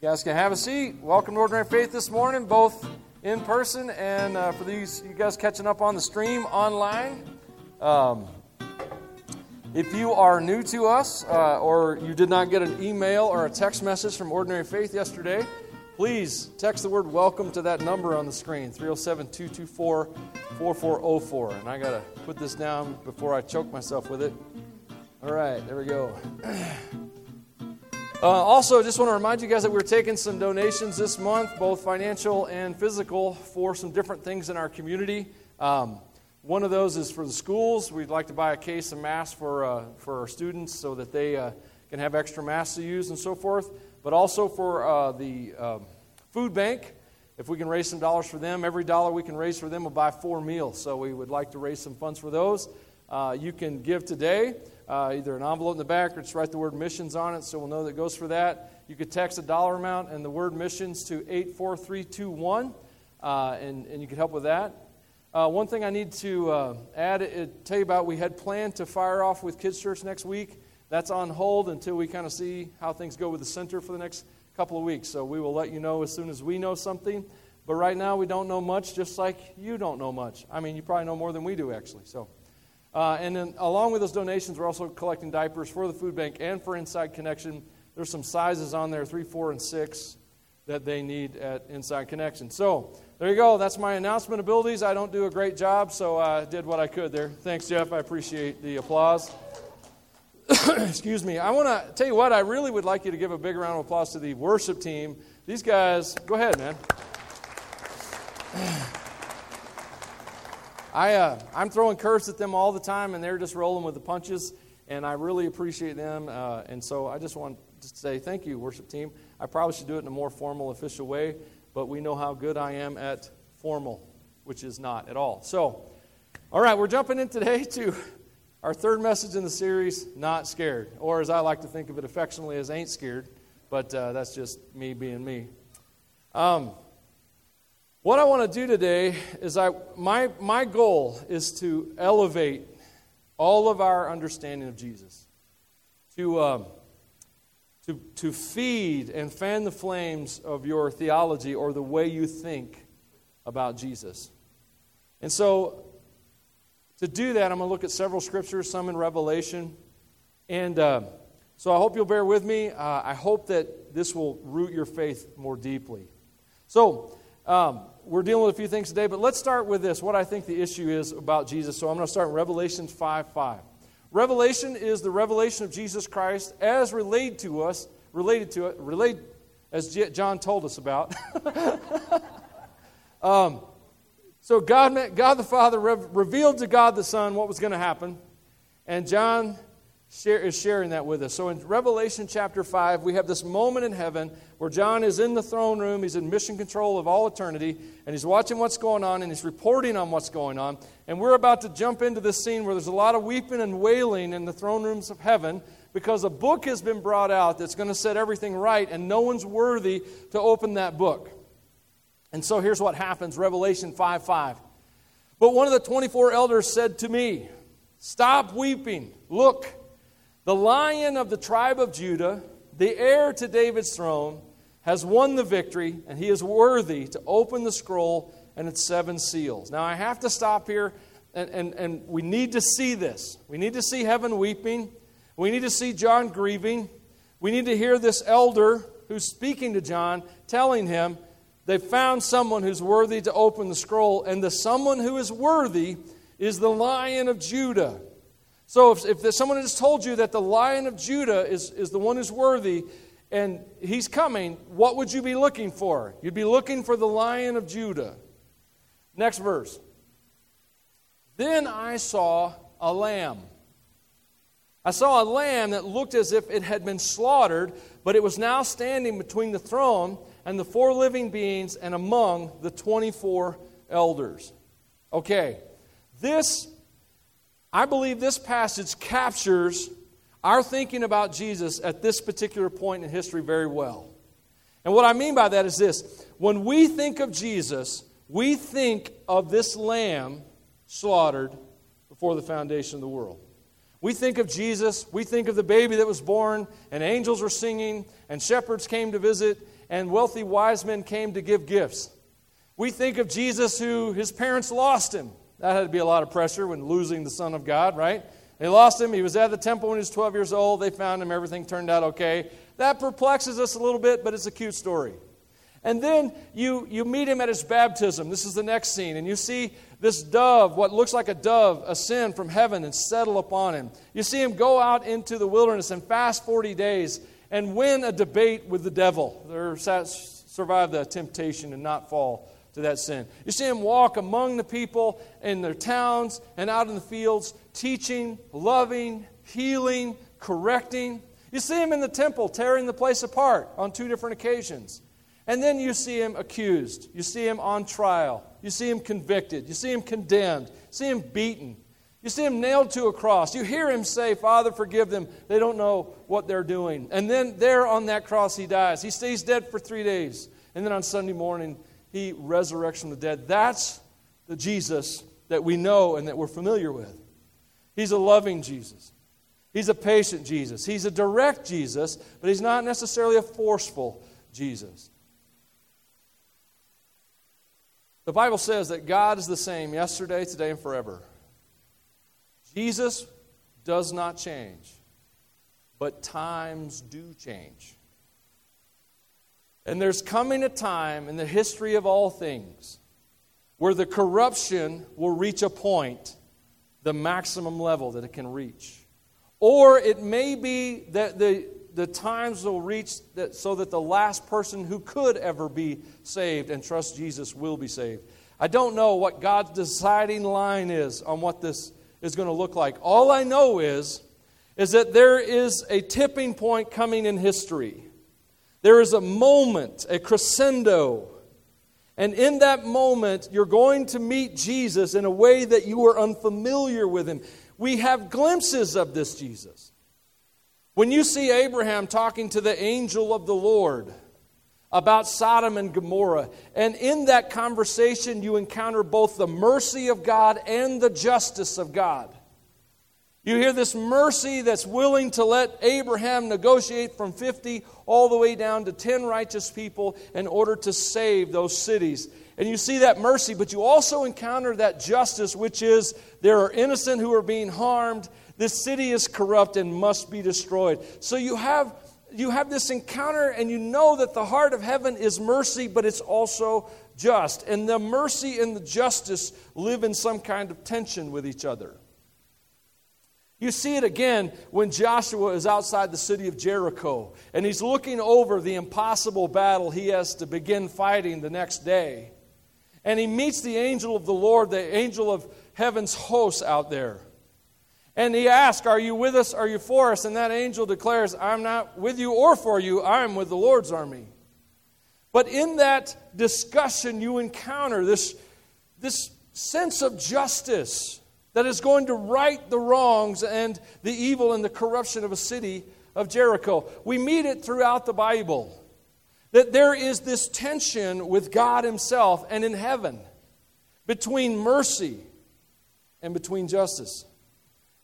You guys can have a seat. Welcome to Ordinary Faith this morning, both in person and uh, for these you guys catching up on the stream online. Um, if you are new to us uh, or you did not get an email or a text message from Ordinary Faith yesterday, please text the word welcome to that number on the screen 307 224 4404. And I got to put this down before I choke myself with it. All right, there we go. Uh, also, just want to remind you guys that we're taking some donations this month, both financial and physical, for some different things in our community. Um, one of those is for the schools. We'd like to buy a case of masks for, uh, for our students so that they uh, can have extra masks to use and so forth. But also for uh, the um, food bank, if we can raise some dollars for them, every dollar we can raise for them will buy four meals. So we would like to raise some funds for those. Uh, you can give today uh, either an envelope in the back or just write the word missions on it so we'll know that goes for that. You could text a dollar amount and the word missions to 84321, uh, and, and you could help with that. Uh, one thing I need to uh, add, it, tell you about, we had planned to fire off with Kids Church next week. That's on hold until we kind of see how things go with the center for the next couple of weeks. So we will let you know as soon as we know something. But right now, we don't know much, just like you don't know much. I mean, you probably know more than we do, actually. So. Uh, and then, along with those donations, we're also collecting diapers for the food bank and for Inside Connection. There's some sizes on there, three, four, and six, that they need at Inside Connection. So there you go. That's my announcement abilities. I don't do a great job, so I did what I could there. Thanks, Jeff. I appreciate the applause. Excuse me. I want to tell you what. I really would like you to give a big round of applause to the worship team. These guys, go ahead, man. I, uh, I'm throwing curves at them all the time, and they're just rolling with the punches, and I really appreciate them. Uh, and so I just want to say thank you, worship team. I probably should do it in a more formal, official way, but we know how good I am at formal, which is not at all. So, all right, we're jumping in today to our third message in the series, Not Scared, or as I like to think of it affectionately as Ain't Scared, but uh, that's just me being me. Um, what I want to do today is I, my, my goal is to elevate all of our understanding of Jesus, to, um, to, to feed and fan the flames of your theology or the way you think about Jesus. And so, to do that, I'm going to look at several scriptures, some in Revelation. And uh, so I hope you'll bear with me. Uh, I hope that this will root your faith more deeply. So, um, we're dealing with a few things today, but let's start with this what I think the issue is about Jesus. So I'm going to start in Revelation 5 5. Revelation is the revelation of Jesus Christ as related to us, related to it, related as John told us about. um, so God, God the Father revealed to God the Son what was going to happen, and John share, is sharing that with us. So in Revelation chapter 5, we have this moment in heaven where John is in the throne room, he's in mission control of all eternity, and he's watching what's going on and he's reporting on what's going on. And we're about to jump into this scene where there's a lot of weeping and wailing in the throne rooms of heaven because a book has been brought out that's going to set everything right, and no one's worthy to open that book. And so here's what happens Revelation 5 5. But one of the 24 elders said to me, Stop weeping. Look, the lion of the tribe of Judah, the heir to David's throne, has won the victory, and he is worthy to open the scroll and its seven seals. Now, I have to stop here, and, and, and we need to see this. We need to see heaven weeping. We need to see John grieving. We need to hear this elder who's speaking to John, telling him they've found someone who's worthy to open the scroll, and the someone who is worthy is the lion of Judah. So if, if someone has told you that the lion of Judah is, is the one who's worthy and he's coming, what would you be looking for? You'd be looking for the lion of Judah. Next verse. Then I saw a lamb. I saw a lamb that looked as if it had been slaughtered, but it was now standing between the throne and the four living beings and among the 24 elders. Okay, this I believe this passage captures our thinking about Jesus at this particular point in history very well. And what I mean by that is this when we think of Jesus, we think of this lamb slaughtered before the foundation of the world. We think of Jesus, we think of the baby that was born, and angels were singing, and shepherds came to visit, and wealthy wise men came to give gifts. We think of Jesus who his parents lost him. That had to be a lot of pressure when losing the Son of God, right? They lost him. He was at the temple when he was 12 years old. They found him. Everything turned out okay. That perplexes us a little bit, but it's a cute story. And then you, you meet him at his baptism. This is the next scene. And you see this dove, what looks like a dove, ascend from heaven and settle upon him. You see him go out into the wilderness and fast 40 days and win a debate with the devil, or survive the temptation and not fall to that sin. You see him walk among the people in their towns and out in the fields, teaching, loving, healing, correcting. You see him in the temple tearing the place apart on two different occasions. And then you see him accused. You see him on trial. You see him convicted. You see him condemned. You see him beaten. You see him nailed to a cross. You hear him say, Father, forgive them. They don't know what they're doing. And then there on that cross, he dies. He stays dead for three days. And then on Sunday morning, he resurrects from the dead. That's the Jesus that we know and that we're familiar with. He's a loving Jesus. He's a patient Jesus. He's a direct Jesus, but he's not necessarily a forceful Jesus. The Bible says that God is the same yesterday, today, and forever. Jesus does not change, but times do change. And there's coming a time in the history of all things where the corruption will reach a point, the maximum level that it can reach. Or it may be that the, the times will reach that, so that the last person who could ever be saved and trust Jesus will be saved. I don't know what God's deciding line is on what this is going to look like. All I know is, is that there is a tipping point coming in history there is a moment, a crescendo. And in that moment, you're going to meet Jesus in a way that you are unfamiliar with him. We have glimpses of this Jesus. When you see Abraham talking to the angel of the Lord about Sodom and Gomorrah, and in that conversation, you encounter both the mercy of God and the justice of God. You hear this mercy that's willing to let Abraham negotiate from 50 all the way down to 10 righteous people in order to save those cities. And you see that mercy, but you also encounter that justice, which is there are innocent who are being harmed. This city is corrupt and must be destroyed. So you have, you have this encounter, and you know that the heart of heaven is mercy, but it's also just. And the mercy and the justice live in some kind of tension with each other. You see it again when Joshua is outside the city of Jericho and he's looking over the impossible battle he has to begin fighting the next day. And he meets the angel of the Lord, the angel of heaven's hosts out there. And he asks, Are you with us? Are you for us? And that angel declares, I'm not with you or for you, I'm with the Lord's army. But in that discussion, you encounter this, this sense of justice that is going to right the wrongs and the evil and the corruption of a city of Jericho. We meet it throughout the Bible that there is this tension with God Himself and in heaven between mercy and between justice.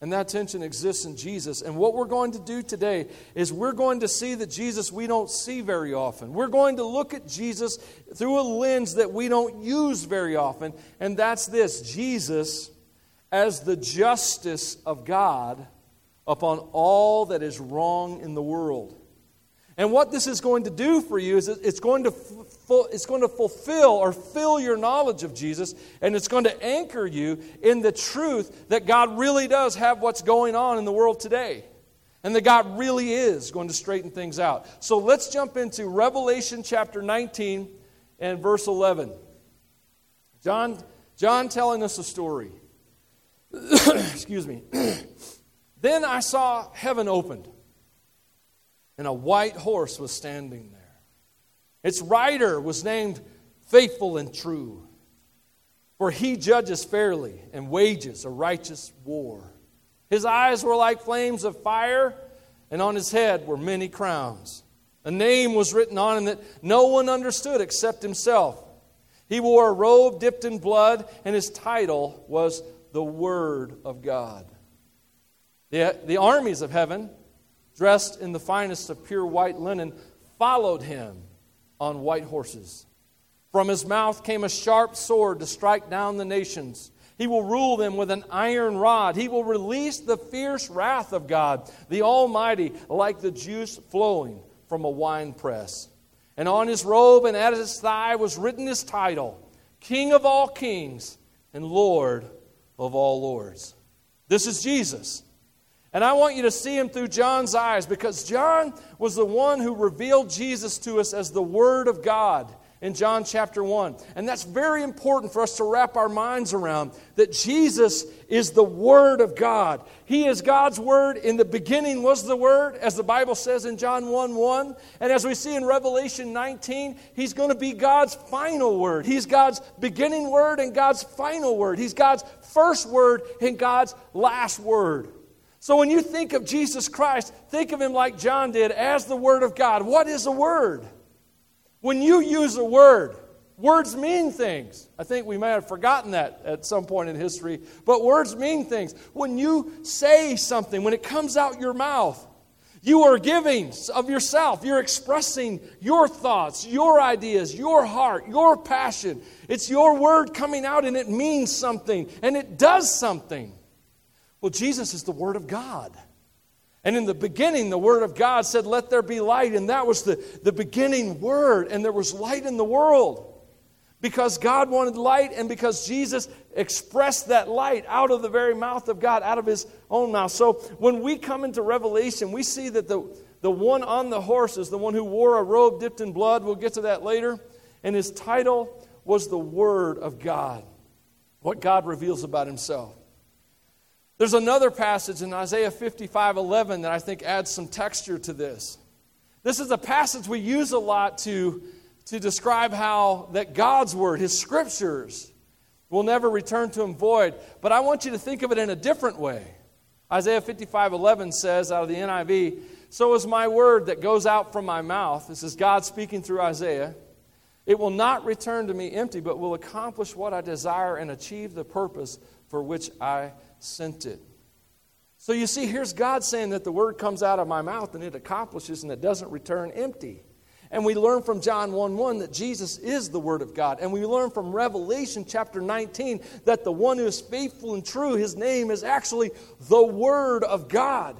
And that tension exists in Jesus. And what we're going to do today is we're going to see that Jesus we don't see very often. We're going to look at Jesus through a lens that we don't use very often. And that's this Jesus as the justice of God upon all that is wrong in the world. And what this is going to do for you is it's going to, it's going to fulfill or fill your knowledge of Jesus, and it's going to anchor you in the truth that God really does have what's going on in the world today. And that God really is going to straighten things out. So let's jump into Revelation chapter 19 and verse 11. John, John telling us a story. Excuse me. then I saw heaven opened, and a white horse was standing there. Its rider was named Faithful and True, for he judges fairly and wages a righteous war. His eyes were like flames of fire, and on his head were many crowns. A name was written on him that no one understood except himself. He wore a robe dipped in blood, and his title was the Word of God. The, the armies of heaven, dressed in the finest of pure white linen, followed him. on white horses. From his mouth came a sharp sword to strike down the nations. He will rule them with an iron rod. He will release the fierce wrath of God, the Almighty, like the juice flowing from a winepress. And on his robe and at his thigh was written his title King of all kings and Lord of all lords. This is Jesus. And I want you to see him through John's eyes because John was the one who revealed Jesus to us as the Word of God in John chapter 1. And that's very important for us to wrap our minds around that Jesus is the Word of God. He is God's Word. In the beginning was the Word, as the Bible says in John 1 1. And as we see in Revelation 19, He's going to be God's final Word. He's God's beginning Word and God's final Word. He's God's first Word and God's last Word. So when you think of Jesus Christ, think of Him like John did as the Word of God. What is a Word? When you use a word, words mean things. I think we may have forgotten that at some point in history, but words mean things. When you say something, when it comes out your mouth, you are giving of yourself. You're expressing your thoughts, your ideas, your heart, your passion. It's your word coming out and it means something and it does something. Well, Jesus is the Word of God. And in the beginning, the Word of God said, Let there be light. And that was the, the beginning Word. And there was light in the world. Because God wanted light and because Jesus expressed that light out of the very mouth of God, out of His own mouth. So when we come into Revelation, we see that the, the one on the horse is the one who wore a robe dipped in blood. We'll get to that later. And his title was the Word of God, what God reveals about Himself. There's another passage in Isaiah 55 11 that I think adds some texture to this. This is a passage we use a lot to, to describe how that God's word, his scriptures, will never return to him void. But I want you to think of it in a different way. Isaiah 55 11 says out of the NIV, So is my word that goes out from my mouth. This is God speaking through Isaiah. It will not return to me empty, but will accomplish what I desire and achieve the purpose for which I sent it. So you see, here's God saying that the word comes out of my mouth and it accomplishes and it doesn't return empty. And we learn from John 1 1 that Jesus is the Word of God. And we learn from Revelation chapter 19 that the one who is faithful and true, his name is actually the Word of God.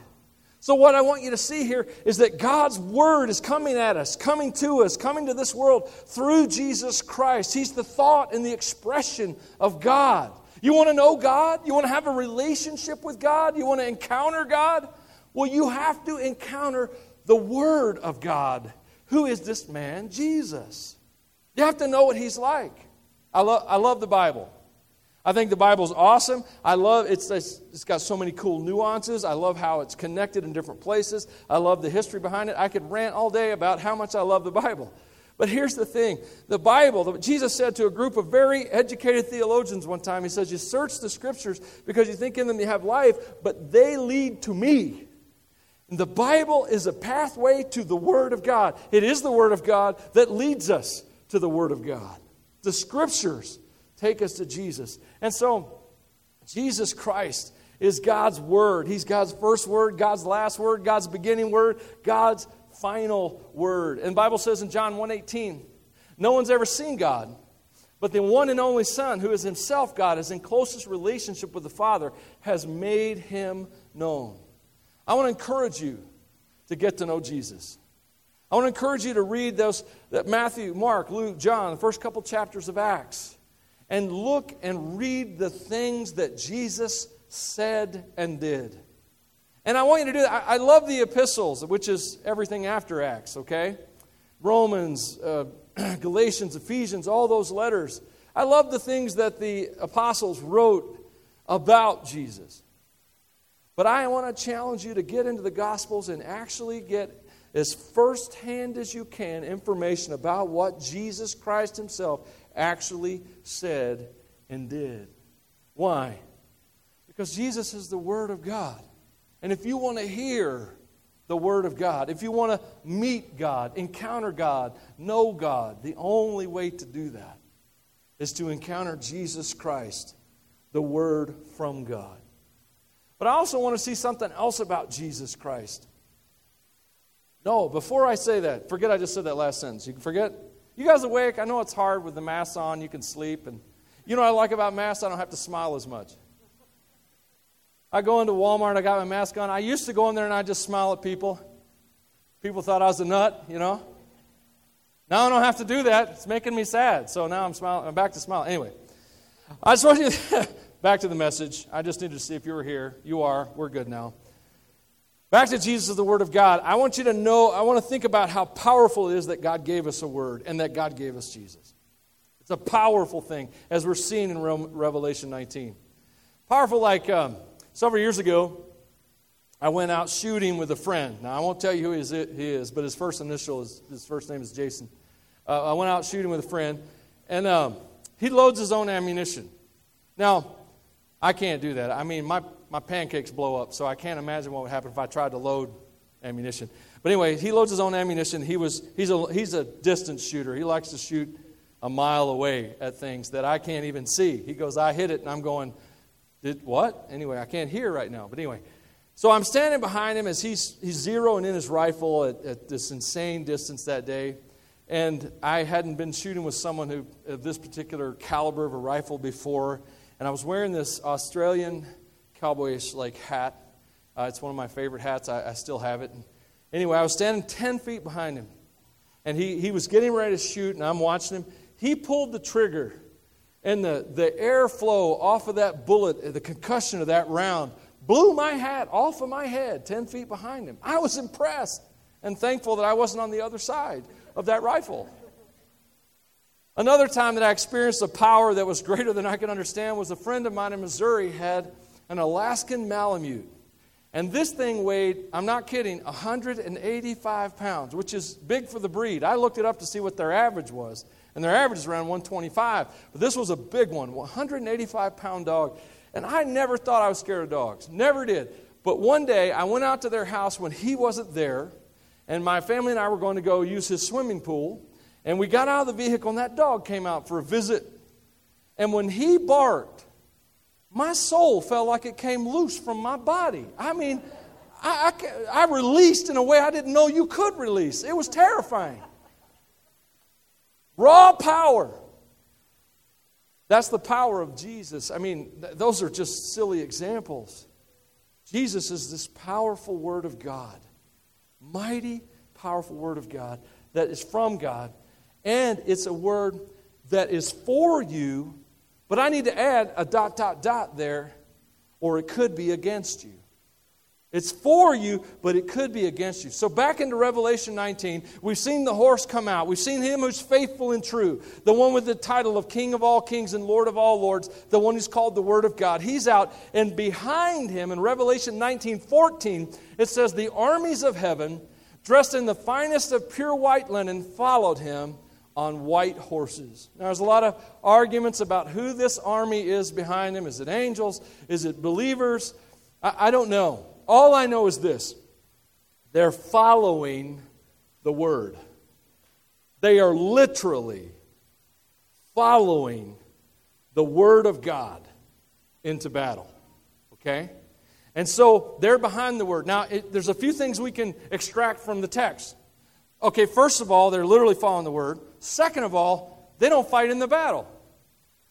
So, what I want you to see here is that God's Word is coming at us, coming to us, coming to this world through Jesus Christ. He's the thought and the expression of God. You want to know God? You want to have a relationship with God? You want to encounter God? Well, you have to encounter the Word of God. Who is this man? Jesus. You have to know what he's like. I, love I love the Bible. I think the Bible's awesome. I love it's, it's got so many cool nuances. I love how it's connected in different places. I love the history behind it. I could rant all day about how much I love the Bible. But here's the thing the Bible, Jesus said to a group of very educated theologians one time, He says, You search the scriptures because you think in them you have life, but they lead to me. And the Bible is a pathway to the Word of God. It is the Word of God that leads us to the Word of God. The scriptures take us to Jesus. And so, Jesus Christ is God's Word. He's God's first word, God's last word, God's beginning word, God's final word. And Bible says in John 1:18, no one's ever seen God, but the one and only Son, who is himself God, is in closest relationship with the Father, has made him known. I want to encourage you to get to know Jesus. I want to encourage you to read those that Matthew, Mark, Luke, John, the first couple chapters of Acts, and look and read the things that Jesus said and did. And I want you to do that. I, I love the epistles, which is everything after Acts, okay? Romans, uh, Galatians, Ephesians, all those letters. I love the things that the apostles wrote about Jesus. But I want to challenge you to get into the Gospels and actually get as firsthand as you can information about what Jesus Christ Himself actually said and did. Why? Because Jesus is the Word of God. And if you want to hear the Word of God, if you want to meet God, encounter God, know God, the only way to do that is to encounter Jesus Christ, the Word from God. But I also want to see something else about Jesus Christ. No, before I say that, forget I just said that last sentence. You can forget? You guys awake? I know it's hard with the mask on. You can sleep. And you know what I like about masks? I don't have to smile as much. I go into Walmart, I got my mask on. I used to go in there and I just smile at people. People thought I was a nut, you know. Now I don't have to do that. It's making me sad. So now I'm smiling. I'm back to smiling. Anyway, I just want you to, back to the message. I just needed to see if you were here. You are. We're good now. Back to Jesus, the Word of God. I want you to know, I want to think about how powerful it is that God gave us a Word and that God gave us Jesus. It's a powerful thing, as we're seeing in Revelation 19. Powerful, like um, several years ago, I went out shooting with a friend. Now, I won't tell you who he is, but his first initial is, his first name is Jason. Uh, I went out shooting with a friend, and um, he loads his own ammunition. Now, I can't do that. I mean, my my pancakes blow up, so I can't imagine what would happen if I tried to load ammunition. But anyway, he loads his own ammunition. He was, he's, a, he's a distance shooter. He likes to shoot a mile away at things that I can't even see. He goes, I hit it, and I'm going, Did what? Anyway, I can't hear right now. But anyway, so I'm standing behind him as he's, he's zeroing in his rifle at, at this insane distance that day. And I hadn't been shooting with someone who, of this particular caliber of a rifle before. And I was wearing this Australian cowboyish like hat. Uh, it's one of my favorite hats. I, I still have it. And anyway, I was standing 10 feet behind him. And he, he was getting ready to shoot, and I'm watching him. He pulled the trigger, and the, the airflow off of that bullet, the concussion of that round, blew my hat off of my head 10 feet behind him. I was impressed and thankful that I wasn't on the other side of that rifle. Another time that I experienced a power that was greater than I could understand was a friend of mine in Missouri had an Alaskan Malamute. And this thing weighed, I'm not kidding, 185 pounds, which is big for the breed. I looked it up to see what their average was, and their average is around 125. But this was a big one, 185 pound dog. And I never thought I was scared of dogs, never did. But one day I went out to their house when he wasn't there, and my family and I were going to go use his swimming pool. And we got out of the vehicle, and that dog came out for a visit. And when he barked, my soul felt like it came loose from my body. I mean, I, I, I, released in a way I didn't know you could release. It was terrifying. Raw power. That's the power of Jesus. I mean, th- those are just silly examples. Jesus is this powerful Word of God, mighty, powerful Word of God that is from God. And it's a Word that is for you but I need to add a dot, dot, dot there, or it could be against you. It's for you, but it could be against you. So, back into Revelation 19, we've seen the horse come out. We've seen him who's faithful and true, the one with the title of King of all kings and Lord of all lords, the one who's called the Word of God. He's out, and behind him in Revelation 19 14, it says, The armies of heaven, dressed in the finest of pure white linen, followed him on white horses. Now, there's a lot of arguments about who this army is behind them. Is it angels? Is it believers? I, I don't know. All I know is this they're following the word. They are literally following the word of God into battle. Okay? And so they're behind the word. Now, it, there's a few things we can extract from the text. Okay, first of all, they're literally following the word. Second of all, they don't fight in the battle.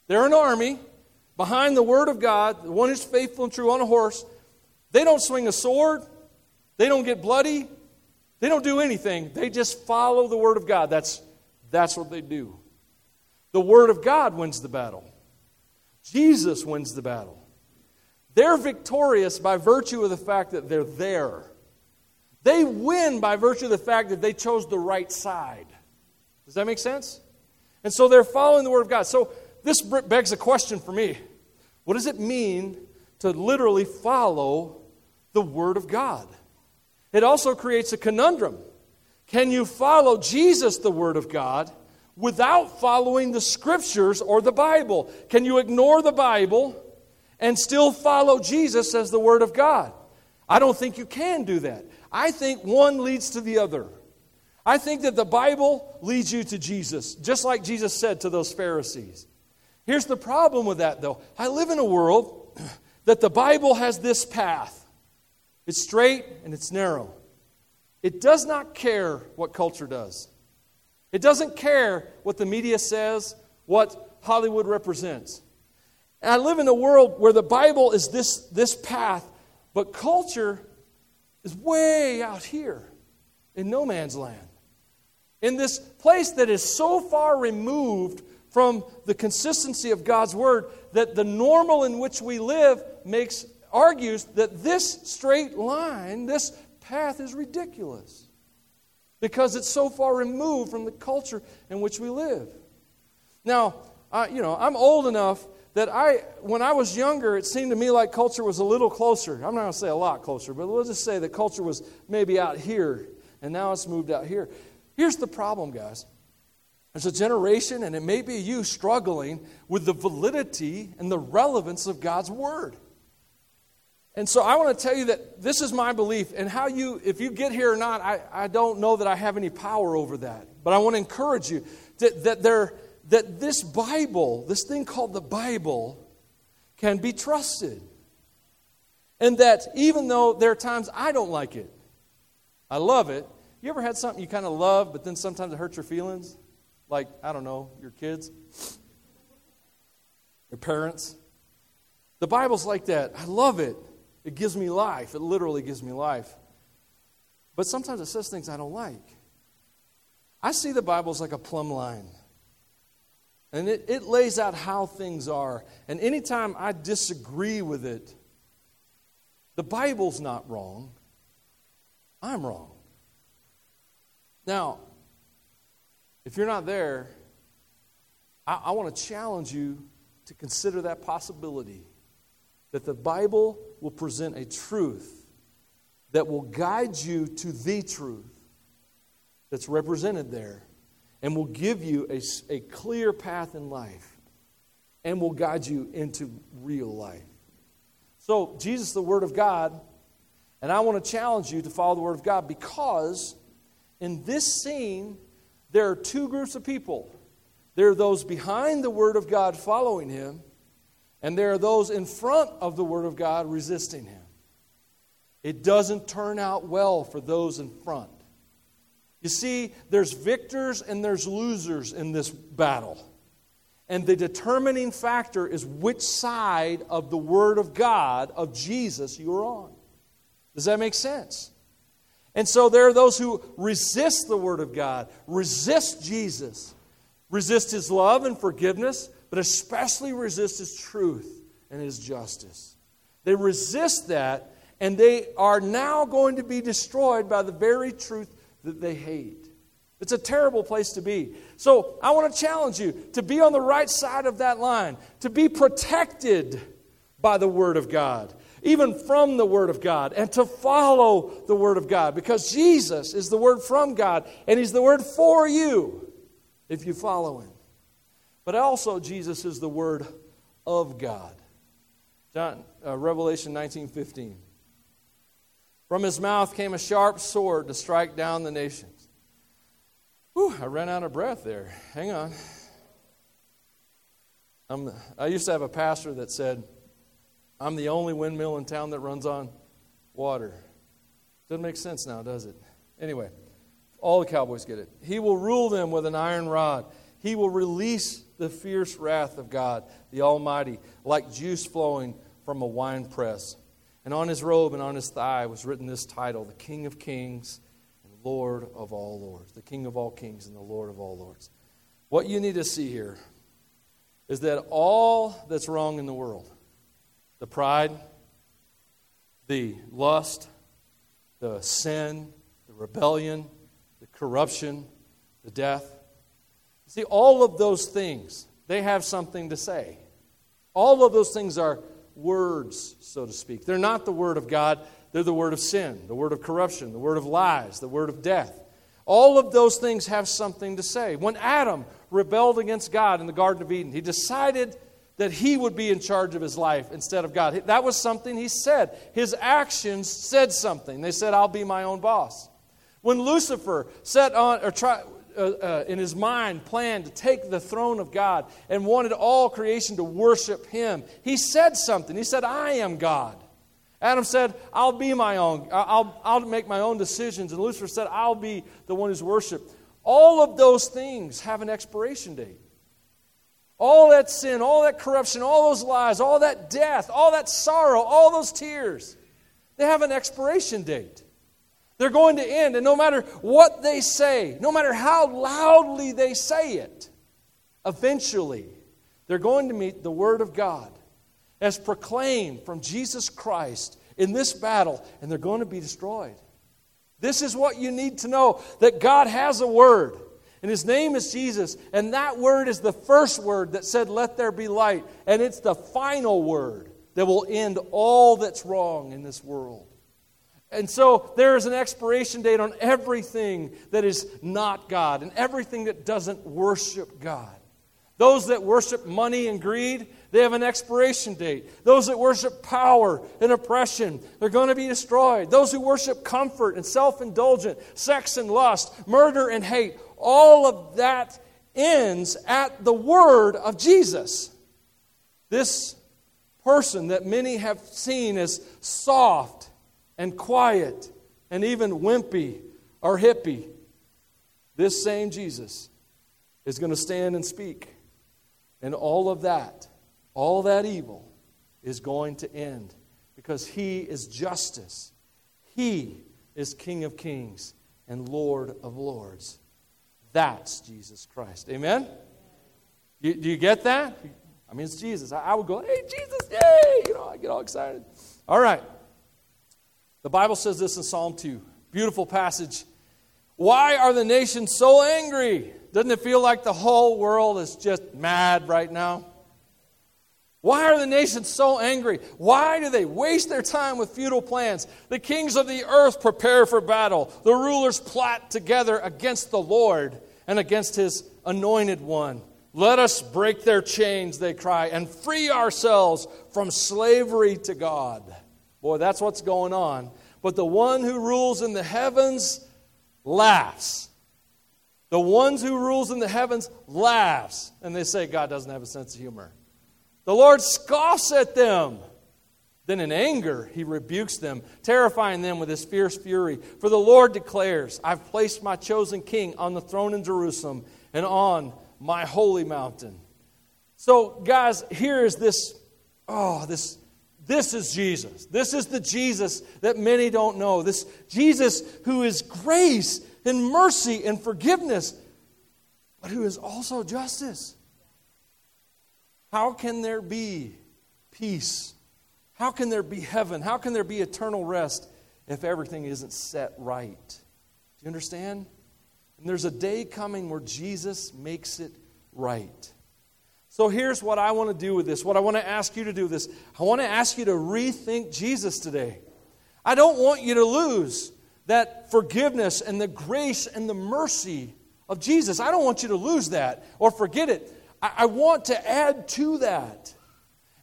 They're an army behind the word of God, the one who's faithful and true on a horse. They don't swing a sword, they don't get bloody, they don't do anything. They just follow the word of God. That's, that's what they do. The word of God wins the battle, Jesus wins the battle. They're victorious by virtue of the fact that they're there. They win by virtue of the fact that they chose the right side. Does that make sense? And so they're following the Word of God. So this begs a question for me What does it mean to literally follow the Word of God? It also creates a conundrum. Can you follow Jesus, the Word of God, without following the Scriptures or the Bible? Can you ignore the Bible and still follow Jesus as the Word of God? I don't think you can do that. I think one leads to the other. I think that the Bible leads you to Jesus, just like Jesus said to those Pharisees. Here's the problem with that, though. I live in a world that the Bible has this path it's straight and it's narrow. It does not care what culture does. It doesn't care what the media says, what Hollywood represents. And I live in a world where the Bible is this, this path, but culture is way out here in no man's land. In this place that is so far removed from the consistency of God's word that the normal in which we live makes argues that this straight line, this path is ridiculous because it's so far removed from the culture in which we live. Now, I, you know, I'm old enough that I, when I was younger, it seemed to me like culture was a little closer. I'm not going to say a lot closer, but let's just say that culture was maybe out here, and now it's moved out here. Here's the problem, guys. There's a generation, and it may be you, struggling with the validity and the relevance of God's Word. And so I want to tell you that this is my belief, and how you, if you get here or not, I, I don't know that I have any power over that. But I want to encourage you that, that, there, that this Bible, this thing called the Bible, can be trusted. And that even though there are times I don't like it, I love it. You ever had something you kind of love, but then sometimes it hurts your feelings? Like, I don't know, your kids, your parents. The Bible's like that. I love it. It gives me life. It literally gives me life. But sometimes it says things I don't like. I see the Bible as like a plumb line. And it, it lays out how things are. And anytime I disagree with it, the Bible's not wrong. I'm wrong. Now, if you're not there, I, I want to challenge you to consider that possibility that the Bible will present a truth that will guide you to the truth that's represented there and will give you a, a clear path in life and will guide you into real life. So, Jesus, the Word of God, and I want to challenge you to follow the Word of God because in this scene, there are two groups of people. There are those behind the Word of God following Him, and there are those in front of the Word of God resisting him. It doesn't turn out well for those in front. You see, there's victors and there's losers in this battle. And the determining factor is which side of the Word of God, of Jesus, you're on. Does that make sense? And so there are those who resist the Word of God, resist Jesus, resist His love and forgiveness, but especially resist his truth and his justice. They resist that, and they are now going to be destroyed by the very truth that they hate. It's a terrible place to be. So I want to challenge you to be on the right side of that line, to be protected by the Word of God, even from the Word of God, and to follow the Word of God, because Jesus is the Word from God, and He's the Word for you if you follow Him. But also, Jesus is the Word of God. John, uh, Revelation 19 15. From his mouth came a sharp sword to strike down the nations. Whew, I ran out of breath there. Hang on. I'm, I used to have a pastor that said, I'm the only windmill in town that runs on water. Doesn't make sense now, does it? Anyway, all the cowboys get it. He will rule them with an iron rod. He will release the fierce wrath of God, the Almighty, like juice flowing from a wine press. And on his robe and on his thigh was written this title The King of Kings and Lord of all Lords. The King of all kings and the Lord of all lords. What you need to see here is that all that's wrong in the world the pride, the lust, the sin, the rebellion, the corruption, the death See, all of those things, they have something to say. All of those things are words, so to speak. They're not the word of God, they're the word of sin, the word of corruption, the word of lies, the word of death. All of those things have something to say. When Adam rebelled against God in the Garden of Eden, he decided that he would be in charge of his life instead of God. That was something he said. His actions said something. They said, I'll be my own boss. When Lucifer set on, or try, uh, uh, in his mind planned to take the throne of God and wanted all creation to worship him, he said something. He said, I am God. Adam said, I'll be my own. I'll, I'll make my own decisions. And Lucifer said, I'll be the one who's worshiped. All of those things have an expiration date. All that sin, all that corruption, all those lies, all that death, all that sorrow, all those tears, they have an expiration date. They're going to end. And no matter what they say, no matter how loudly they say it, eventually they're going to meet the Word of God as proclaimed from Jesus Christ in this battle, and they're going to be destroyed. This is what you need to know that God has a Word. And his name is Jesus. And that word is the first word that said, Let there be light. And it's the final word that will end all that's wrong in this world. And so there is an expiration date on everything that is not God and everything that doesn't worship God. Those that worship money and greed, they have an expiration date. Those that worship power and oppression, they're going to be destroyed. Those who worship comfort and self indulgent, sex and lust, murder and hate, all of that ends at the word of Jesus. This person that many have seen as soft and quiet and even wimpy or hippie, this same Jesus is going to stand and speak. And all of that, all that evil, is going to end because He is justice. He is King of kings and Lord of lords. That's Jesus Christ. Amen? You, do you get that? I mean, it's Jesus. I, I would go, hey, Jesus, yay! You know, I get all excited. All right. The Bible says this in Psalm 2. Beautiful passage. Why are the nations so angry? Doesn't it feel like the whole world is just mad right now? Why are the nations so angry? Why do they waste their time with futile plans? The kings of the earth prepare for battle. The rulers plot together against the Lord and against his anointed one. Let us break their chains, they cry, and free ourselves from slavery to God. Boy, that's what's going on. But the one who rules in the heavens laughs. The ones who rules in the heavens laughs. And they say God doesn't have a sense of humor. The Lord scoffs at them. Then in anger, he rebukes them, terrifying them with his fierce fury. For the Lord declares, I've placed my chosen king on the throne in Jerusalem and on my holy mountain. So, guys, here is this oh, this this is Jesus. This is the Jesus that many don't know. This Jesus who is grace and mercy and forgiveness, but who is also justice. How can there be peace? How can there be heaven? How can there be eternal rest if everything isn't set right? Do you understand? And there's a day coming where Jesus makes it right. So here's what I want to do with this. What I want to ask you to do with this. I want to ask you to rethink Jesus today. I don't want you to lose that forgiveness and the grace and the mercy of Jesus. I don't want you to lose that or forget it. I, I want to add to that.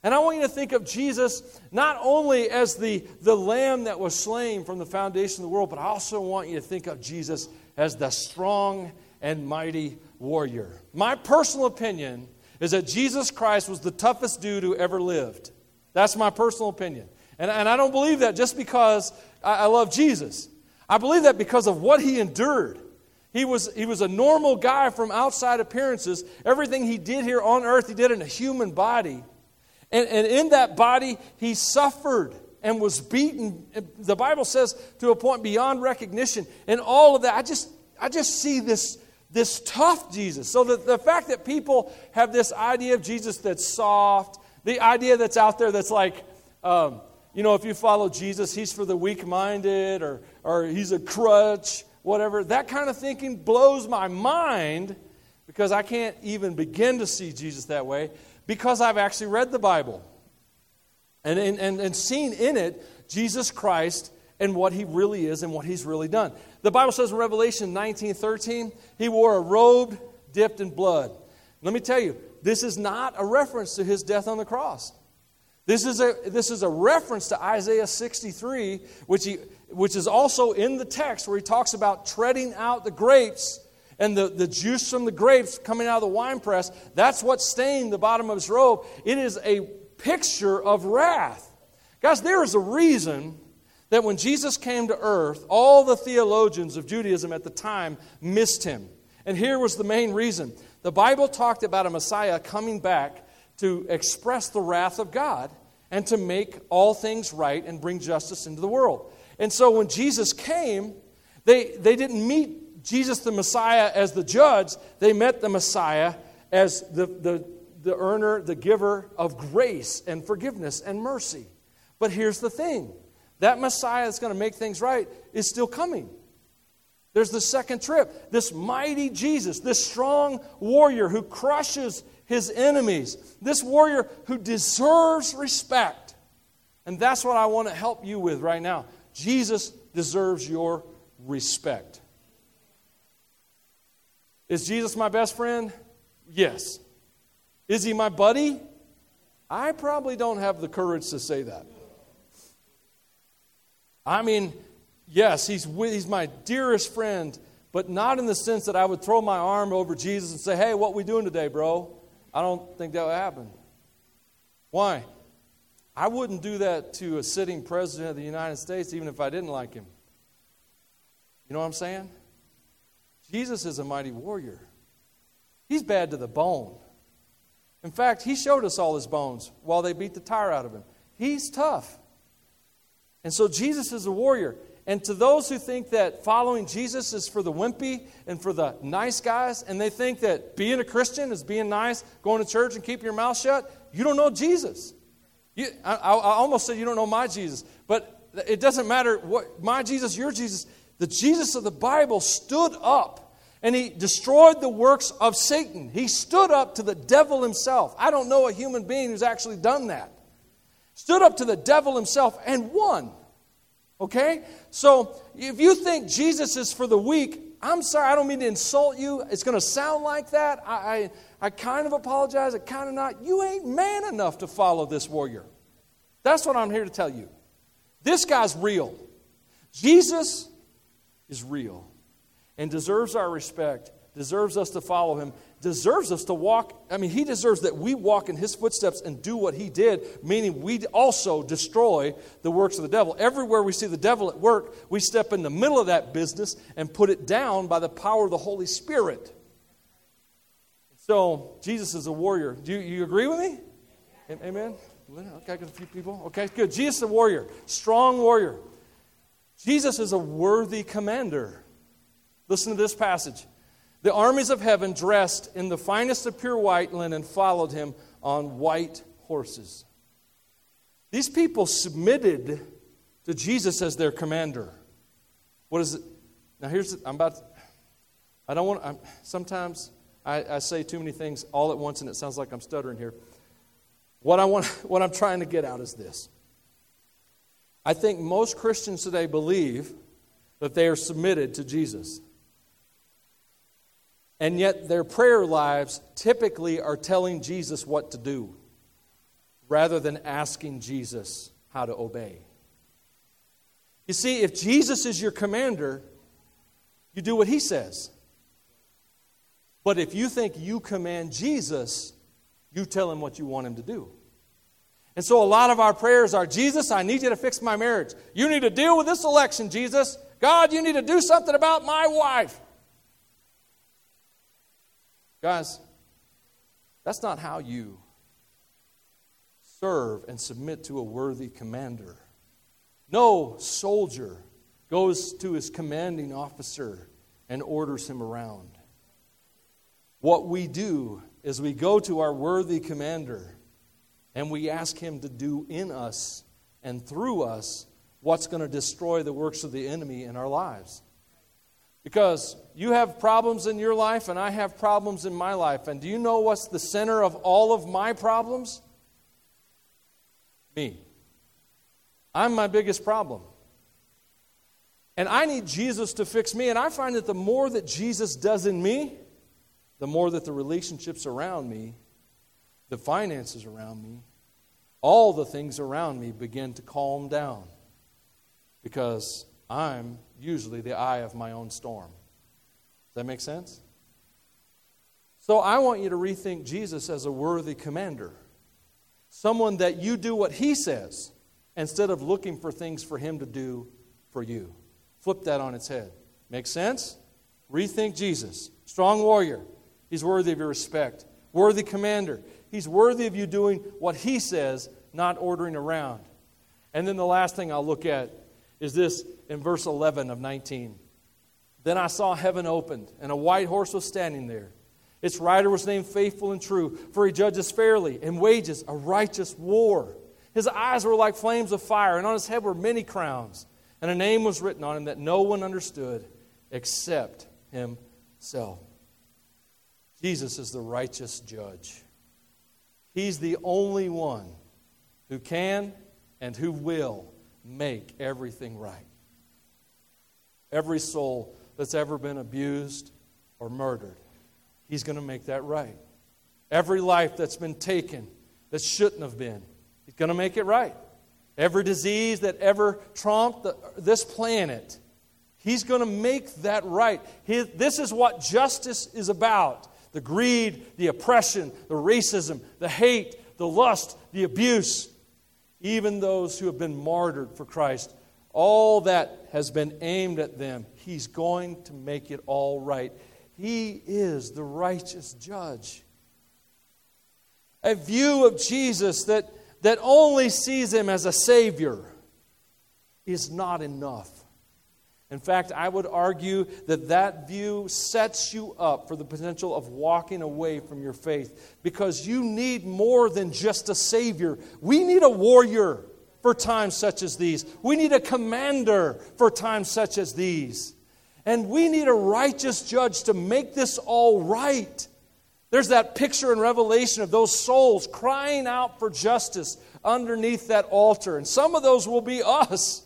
And I want you to think of Jesus not only as the, the lamb that was slain from the foundation of the world, but I also want you to think of Jesus as the strong and mighty warrior. My personal opinion is that Jesus Christ was the toughest dude who ever lived. That's my personal opinion. And, and I don't believe that just because I, I love Jesus. I believe that because of what he endured. He was, he was a normal guy from outside appearances. Everything he did here on earth, he did in a human body. And, and in that body, he suffered and was beaten. Eh, the Bible says to a point beyond recognition. And all of that, I just, I just see this, this tough Jesus. So the, the fact that people have this idea of Jesus that's soft, the idea that's out there that's like, um, you know, if you follow Jesus, he's for the weak minded or, or he's a crutch whatever. That kind of thinking blows my mind because I can't even begin to see Jesus that way because I've actually read the Bible and, and, and seen in it Jesus Christ and what he really is and what he's really done. The Bible says in Revelation 19 13, he wore a robe dipped in blood. Let me tell you, this is not a reference to his death on the cross. This is a, this is a reference to Isaiah 63, which, he, which is also in the text where he talks about treading out the grapes and the, the juice from the grapes coming out of the winepress. That's what stained the bottom of his robe. It is a picture of wrath. Guys, there is a reason that when Jesus came to earth, all the theologians of Judaism at the time missed him. And here was the main reason. The Bible talked about a Messiah coming back to express the wrath of God and to make all things right and bring justice into the world. And so when Jesus came, they, they didn't meet Jesus the Messiah as the judge, they met the Messiah as the, the, the earner, the giver of grace and forgiveness and mercy. But here's the thing that Messiah that's going to make things right is still coming. There's the second trip. This mighty Jesus, this strong warrior who crushes his enemies, this warrior who deserves respect. And that's what I want to help you with right now. Jesus deserves your respect. Is Jesus my best friend? Yes. Is he my buddy? I probably don't have the courage to say that. I mean, yes, he's, he's my dearest friend, but not in the sense that I would throw my arm over Jesus and say, hey, what we doing today, bro? I don't think that would happen. Why? I wouldn't do that to a sitting president of the United States even if I didn't like him. You know what I'm saying? Jesus is a mighty warrior. He's bad to the bone. In fact, he showed us all his bones while they beat the tire out of him. He's tough. And so Jesus is a warrior. And to those who think that following Jesus is for the wimpy and for the nice guys, and they think that being a Christian is being nice, going to church and keeping your mouth shut, you don't know Jesus. You, I, I almost said you don't know my Jesus, but it doesn't matter what my Jesus, your Jesus. The Jesus of the Bible stood up and he destroyed the works of Satan. He stood up to the devil himself. I don't know a human being who's actually done that stood up to the devil himself and won. Okay? So if you think Jesus is for the weak, I'm sorry, I don't mean to insult you. It's going to sound like that. I, I, I kind of apologize, I kind of not. You ain't man enough to follow this warrior. That's what I'm here to tell you. This guy's real. Jesus is real and deserves our respect, deserves us to follow him, deserves us to walk. I mean, he deserves that we walk in his footsteps and do what he did, meaning we also destroy the works of the devil. Everywhere we see the devil at work, we step in the middle of that business and put it down by the power of the Holy Spirit. So, Jesus is a warrior. Do you, you agree with me? Amen? Okay, I got a few people. Okay, good. Jesus is a warrior, strong warrior. Jesus is a worthy commander. Listen to this passage. The armies of heaven, dressed in the finest of pure white linen, followed him on white horses. These people submitted to Jesus as their commander. What is it? Now, here's, I'm about, to, I don't want, I'm, sometimes I, I say too many things all at once and it sounds like I'm stuttering here. What, I want, what I'm trying to get out is this. I think most Christians today believe that they are submitted to Jesus. And yet, their prayer lives typically are telling Jesus what to do rather than asking Jesus how to obey. You see, if Jesus is your commander, you do what he says. But if you think you command Jesus, you tell him what you want him to do. And so a lot of our prayers are Jesus, I need you to fix my marriage. You need to deal with this election, Jesus. God, you need to do something about my wife. Guys, that's not how you serve and submit to a worthy commander. No soldier goes to his commanding officer and orders him around. What we do is we go to our worthy commander and we ask him to do in us and through us what's going to destroy the works of the enemy in our lives. Because you have problems in your life, and I have problems in my life. And do you know what's the center of all of my problems? Me. I'm my biggest problem. And I need Jesus to fix me. And I find that the more that Jesus does in me, the more that the relationships around me, the finances around me, all the things around me begin to calm down. Because I'm usually the eye of my own storm. Does that make sense? So I want you to rethink Jesus as a worthy commander, someone that you do what he says instead of looking for things for Him to do for you. Flip that on its head. Make sense? Rethink Jesus. Strong warrior. He's worthy of your respect. Worthy commander. He's worthy of you doing what He says, not ordering around. And then the last thing I'll look at is this in verse 11 of 19. Then I saw heaven opened, and a white horse was standing there. Its rider was named Faithful and True, for he judges fairly and wages a righteous war. His eyes were like flames of fire, and on his head were many crowns. And a name was written on him that no one understood except himself. Jesus is the righteous judge. He's the only one who can and who will make everything right. Every soul that's ever been abused or murdered, He's going to make that right. Every life that's been taken that shouldn't have been, He's going to make it right. Every disease that ever trumped the, this planet, He's going to make that right. This is what justice is about the greed, the oppression, the racism, the hate, the lust, the abuse even those who have been martyred for Christ, all that has been aimed at them, He's going to make it all right. He is the righteous judge. A view of Jesus that, that only sees Him as a Savior is not enough. In fact, I would argue that that view sets you up for the potential of walking away from your faith because you need more than just a Savior. We need a warrior for times such as these, we need a commander for times such as these. And we need a righteous judge to make this all right. There's that picture in Revelation of those souls crying out for justice underneath that altar. And some of those will be us.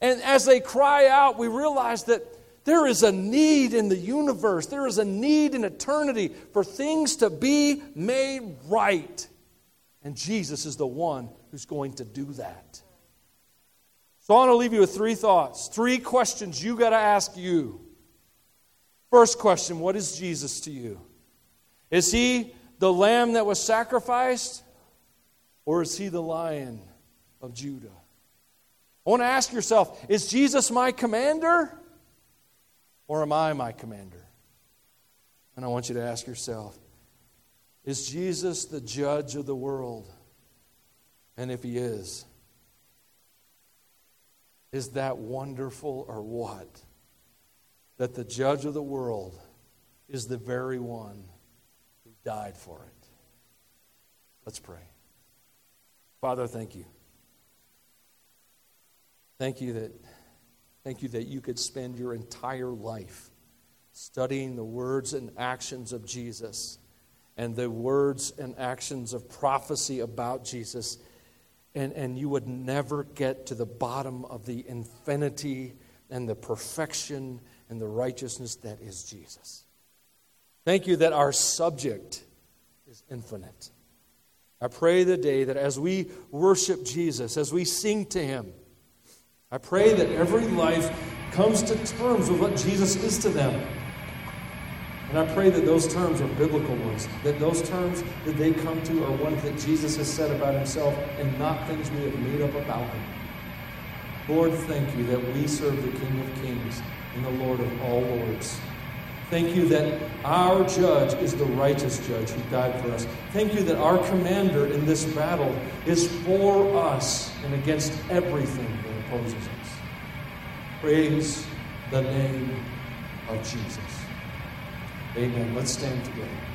And as they cry out, we realize that there is a need in the universe, there is a need in eternity for things to be made right. And Jesus is the one who's going to do that. So I want to leave you with three thoughts, three questions you got to ask you. First question What is Jesus to you? Is he the lamb that was sacrificed, or is he the lion of Judah? I want to ask yourself is Jesus my commander or am I my commander? And I want you to ask yourself is Jesus the judge of the world? And if he is, is that wonderful or what? That the judge of the world is the very one who died for it. Let's pray. Father, thank you. Thank you that, thank you that you could spend your entire life studying the words and actions of Jesus and the words and actions of prophecy about Jesus. And, and you would never get to the bottom of the infinity and the perfection and the righteousness that is Jesus. Thank you that our subject is infinite. I pray the day that as we worship Jesus, as we sing to him, I pray that every life comes to terms with what Jesus is to them. And I pray that those terms are biblical ones, that those terms that they come to are ones that Jesus has said about himself and not things we have made up about him. Lord, thank you that we serve the King of Kings and the Lord of all lords. Thank you that our judge is the righteous judge who died for us. Thank you that our commander in this battle is for us and against everything opposes us. Praise the name of Jesus. Amen. Let's stand together.